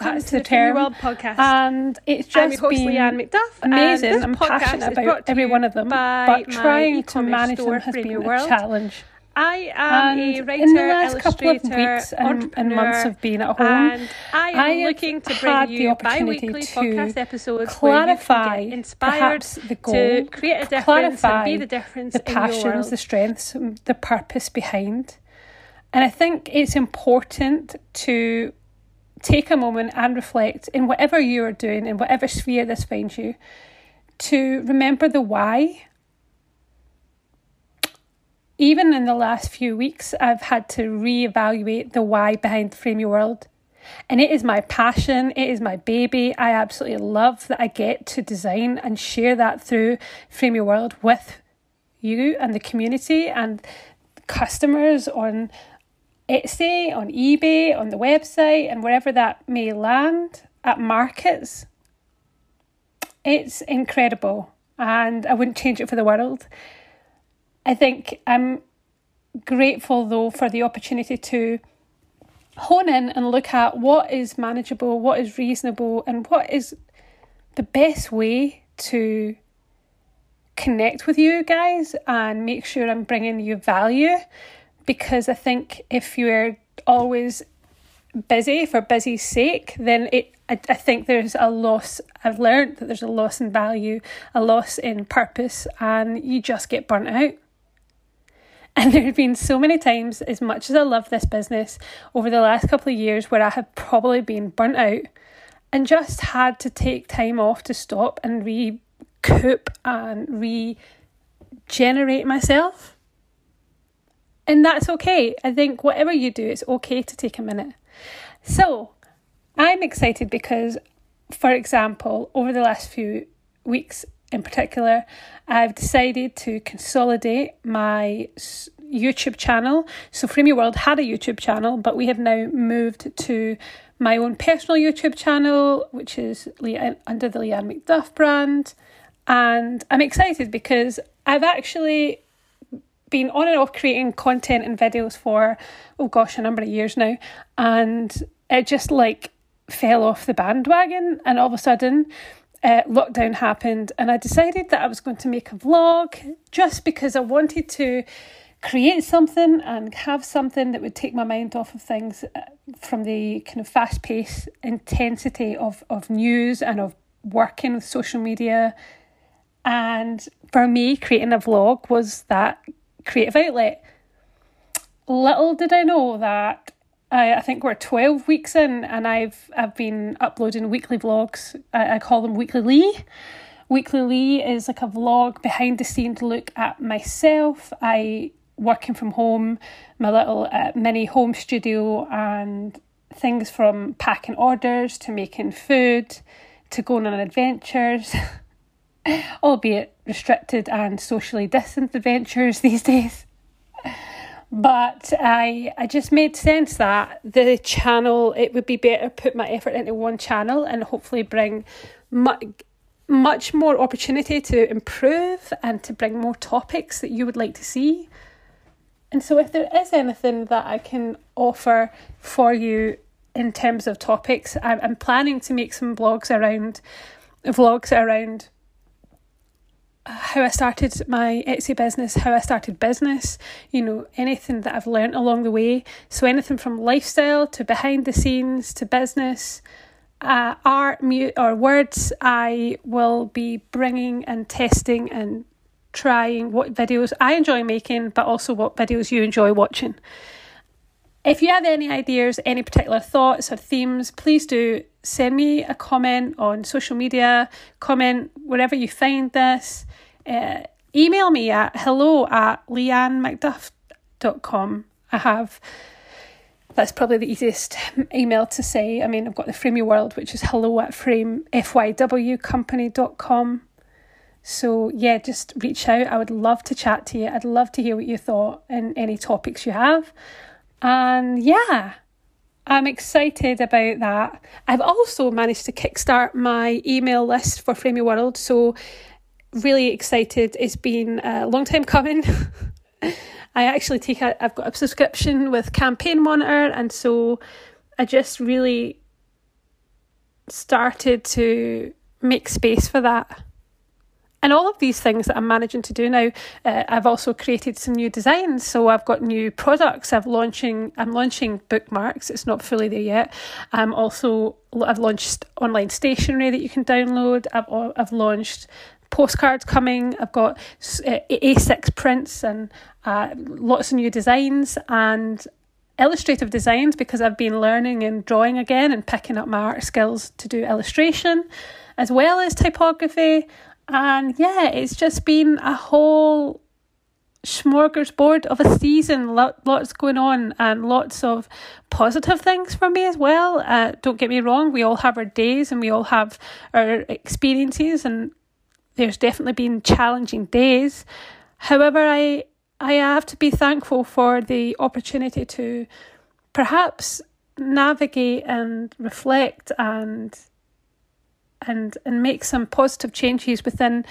welcome That's to the the term. World podcast. And it's I'm just your host, been Leanne McDuff. amazing. I'm passionate about every one of them, but trying to manage them has been Your a World. challenge. I am And a writer, in the last couple of illustrator, weeks and, and months of being at home, and I am I looking to bring the you opportunity bi-weekly to podcast episodes clarify where you get inspired perhaps the goal, to create a difference clarify and be the difference the in your passions, world. the strengths, the purpose behind. And I think it's important to take a moment and reflect in whatever you are doing, in whatever sphere this finds you, to remember the why. Even in the last few weeks, I've had to reevaluate the why behind Frame Your World. And it is my passion, it is my baby. I absolutely love that I get to design and share that through Frame Your World with you and the community and customers on Etsy, on eBay, on the website, and wherever that may land at markets. It's incredible, and I wouldn't change it for the world. I think I'm grateful though for the opportunity to hone in and look at what is manageable, what is reasonable, and what is the best way to connect with you guys and make sure I'm bringing you value. Because I think if you're always busy for busy's sake, then it I, I think there's a loss. I've learned that there's a loss in value, a loss in purpose, and you just get burnt out. And there have been so many times, as much as I love this business, over the last couple of years where I have probably been burnt out and just had to take time off to stop and recoup and regenerate myself. And that's okay. I think whatever you do, it's okay to take a minute. So I'm excited because, for example, over the last few weeks in particular, I've decided to consolidate my YouTube channel. So, Frame World had a YouTube channel, but we have now moved to my own personal YouTube channel, which is Le- under the Leanne McDuff brand. And I'm excited because I've actually been on and off creating content and videos for, oh gosh, a number of years now. And it just like fell off the bandwagon. And all of a sudden, uh, lockdown happened, and I decided that I was going to make a vlog just because I wanted to create something and have something that would take my mind off of things uh, from the kind of fast paced intensity of, of news and of working with social media. And for me, creating a vlog was that creative outlet. Little did I know that I, I think we're 12 weeks in and I've I've been uploading weekly vlogs. I, I call them Weekly Lee. Weekly Lee is like a vlog behind the scenes look at myself. I working from home, my little uh, mini home studio and things from packing orders to making food to going on adventures. albeit restricted and socially distant adventures these days. But I I just made sense that the channel it would be better put my effort into one channel and hopefully bring much much more opportunity to improve and to bring more topics that you would like to see. And so if there is anything that I can offer for you in terms of topics, I'm, I'm planning to make some blogs around vlogs around how I started my Etsy business, how I started business, you know, anything that I've learned along the way. So, anything from lifestyle to behind the scenes to business, uh, art, mute, or words, I will be bringing and testing and trying what videos I enjoy making, but also what videos you enjoy watching. If you have any ideas, any particular thoughts or themes, please do send me a comment on social media, comment wherever you find this. Uh, email me at hello at leannemcduff.com. I have, that's probably the easiest email to say. I mean, I've got the Frame Your World, which is hello at frame, fywcompany.com. So, yeah, just reach out. I would love to chat to you. I'd love to hear what you thought and any topics you have. And yeah, I'm excited about that. I've also managed to kickstart my email list for Frame Your World. So, really excited. It's been a long time coming. I actually take a, I've got a subscription with Campaign Monitor, and so I just really started to make space for that. And all of these things that I'm managing to do now, uh, I've also created some new designs. So I've got new products. I've launching. I'm launching bookmarks. It's not fully there yet. I'm also I've launched online stationery that you can download. I've I've launched postcards coming. I've got uh, A6 prints and uh, lots of new designs and illustrative designs because I've been learning and drawing again and picking up my art skills to do illustration as well as typography. And yeah, it's just been a whole smorgasbord of a season, lots going on, and lots of positive things for me as well. Uh, don't get me wrong, we all have our days and we all have our experiences, and there's definitely been challenging days. However, I I have to be thankful for the opportunity to perhaps navigate and reflect and and and make some positive changes within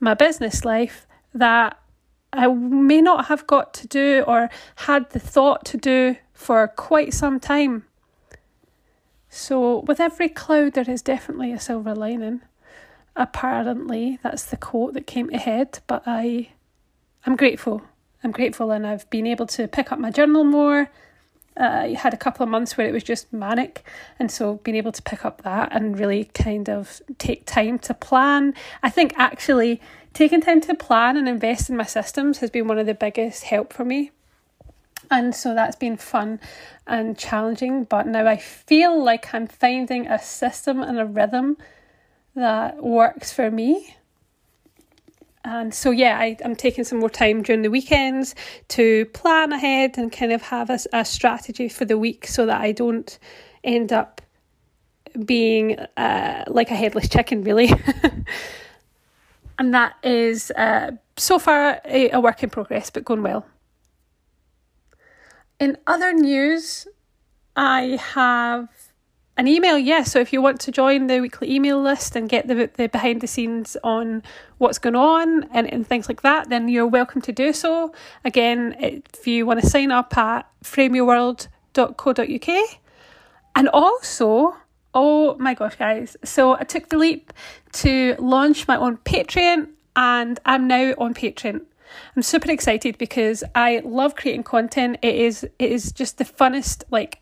my business life that I may not have got to do or had the thought to do for quite some time. So, with every cloud, there is definitely a silver lining. Apparently, that's the quote that came to head, but I, I'm grateful. I'm grateful, and I've been able to pick up my journal more uh, I had a couple of months where it was just manic, and so being able to pick up that and really kind of take time to plan. I think actually taking time to plan and invest in my systems has been one of the biggest help for me. And so that's been fun and challenging, but now I feel like I'm finding a system and a rhythm that works for me and so, yeah, I, I'm taking some more time during the weekends to plan ahead and kind of have a, a strategy for the week so that I don't end up being uh, like a headless chicken, really. and that is uh, so far a, a work in progress, but going well. In other news, I have an email, yes. So if you want to join the weekly email list and get the the behind the scenes on what's going on and, and things like that, then you're welcome to do so. Again, if you want to sign up at frameyourworld.co.uk. And also, oh my gosh, guys. So I took the leap to launch my own Patreon and I'm now on Patreon. I'm super excited because I love creating content. It is it is just the funnest like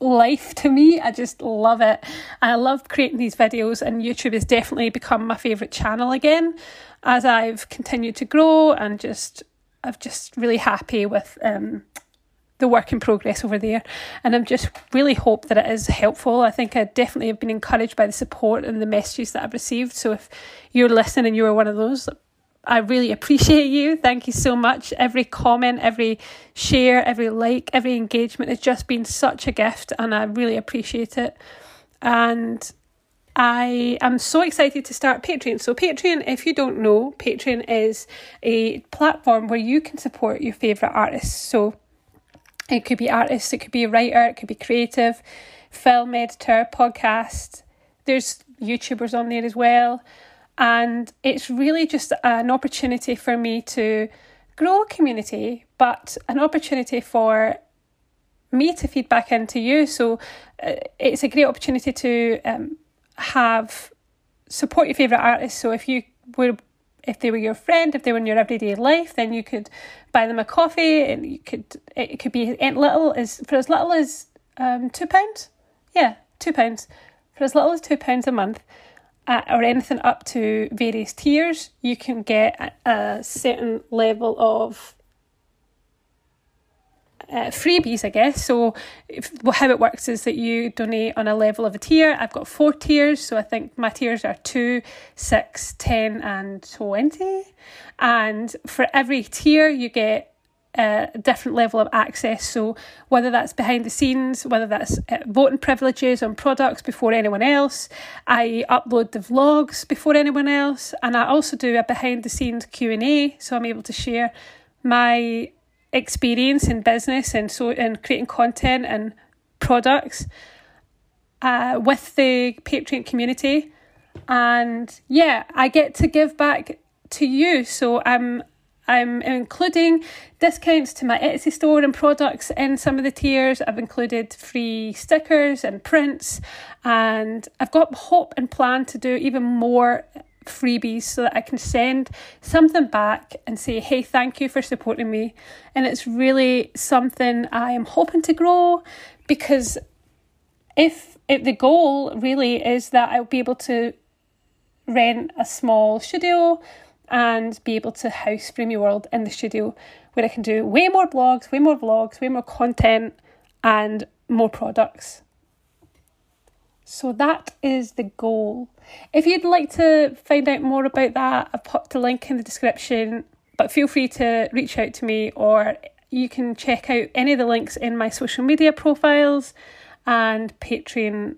life to me. I just love it. I love creating these videos, and YouTube has definitely become my favourite channel again as I've continued to grow and just I'm just really happy with um, the work in progress over there. And I'm just really hope that it is helpful. I think I definitely have been encouraged by the support and the messages that I've received. So if you're listening and you are one of those, I really appreciate you. Thank you so much. Every comment, every share, every like, every engagement has just been such a gift, and I really appreciate it. And I am so excited to start Patreon. So, Patreon, if you don't know, Patreon is a platform where you can support your favourite artists. So, it could be artists, it could be a writer, it could be creative, film editor, podcast. There's YouTubers on there as well. And it's really just an opportunity for me to grow a community, but an opportunity for me to feed back into you. So uh, it's a great opportunity to um, have support your favourite artists. So if you were if they were your friend, if they were in your everyday life, then you could buy them a coffee, and you could it could be little as for as little as um, two pounds. Yeah, two pounds for as little as two pounds a month uh, or anything up to various tiers, you can get a, a certain level of uh, freebies, I guess. So, if, how it works is that you donate on a level of a tier. I've got four tiers, so I think my tiers are two, six, ten, and 20. And for every tier, you get a different level of access. So, whether that's behind the scenes, whether that's uh, voting privileges on products before anyone else, I upload the vlogs before anyone else, and I also do a behind the scenes Q and A. So I'm able to share my experience in business and so in creating content and products uh, with the Patreon community. And yeah, I get to give back to you. So I'm I'm including discounts to my Etsy store and products in some of the tiers. I've included free stickers and prints, and I've got hope and plan to do even more freebies so that I can send something back and say, hey, thank you for supporting me. And it's really something I am hoping to grow because if, if the goal really is that I'll be able to rent a small studio and be able to house Frame Your World in the studio where I can do way more blogs, way more vlogs, way more content, and more products. So that is the goal. If you'd like to find out more about that, I've popped a link in the description, but feel free to reach out to me or you can check out any of the links in my social media profiles and Patreon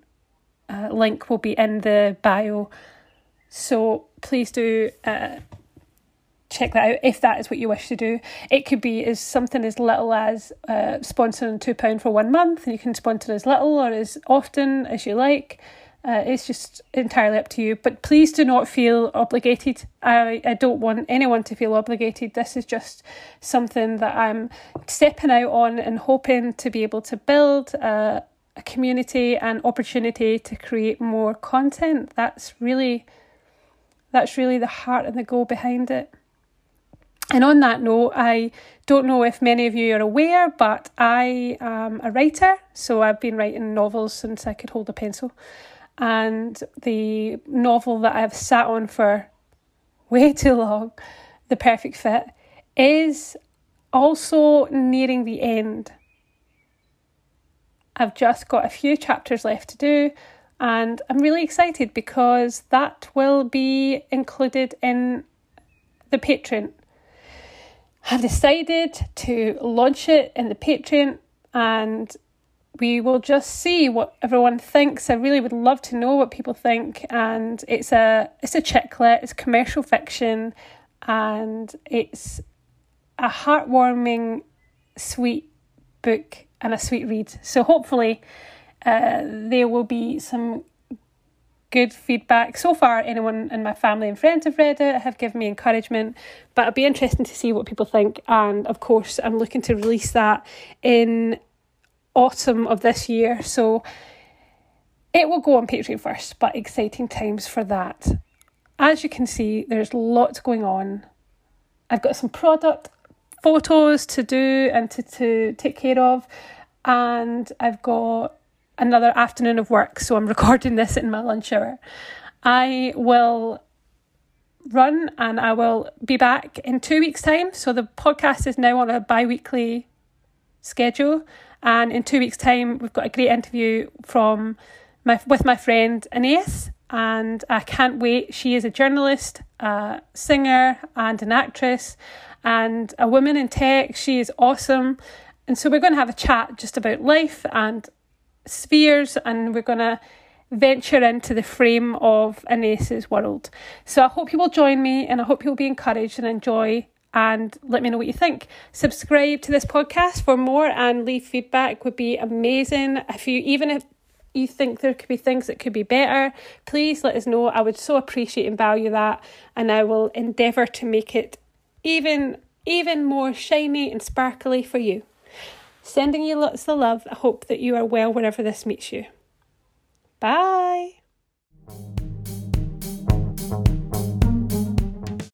uh, link will be in the bio. So please do uh, check that out if that is what you wish to do. It could be as something as little as uh, sponsoring £2 for one month, and you can sponsor as little or as often as you like. Uh, it's just entirely up to you. But please do not feel obligated. I, I don't want anyone to feel obligated. This is just something that I'm stepping out on and hoping to be able to build a, a community and opportunity to create more content. That's really that's really the heart and the goal behind it. And on that note, I don't know if many of you are aware, but I am a writer. So I've been writing novels since I could hold a pencil. And the novel that I've sat on for way too long, The Perfect Fit, is also nearing the end. I've just got a few chapters left to do, and I'm really excited because that will be included in the Patreon have decided to launch it in the Patreon and we will just see what everyone thinks. I really would love to know what people think and it's a it's a chick lit, it's commercial fiction and it's a heartwarming sweet book and a sweet read. So hopefully uh, there will be some good feedback. So far, anyone in my family and friends have read it, have given me encouragement, but it'll be interesting to see what people think. And of course, I'm looking to release that in autumn of this year. So it will go on Patreon first, but exciting times for that. As you can see, there's lots going on. I've got some product photos to do and to, to take care of, and I've got another afternoon of work, so I'm recording this in my lunch hour. I will run and I will be back in two weeks' time. So the podcast is now on a bi weekly schedule. And in two weeks' time, we've got a great interview from my with my friend Anais, and I can't wait. She is a journalist, a singer, and an actress, and a woman in tech. She is awesome. And so we're going to have a chat just about life and spheres and we're going to venture into the frame of Anais's world. So I hope you will join me and I hope you'll be encouraged and enjoy and let me know what you think. Subscribe to this podcast for more and leave feedback would be amazing. If you even if you think there could be things that could be better, please let us know. I would so appreciate and value that and I will endeavour to make it even even more shiny and sparkly for you. Sending you lots of love. I hope that you are well wherever this meets you. Bye.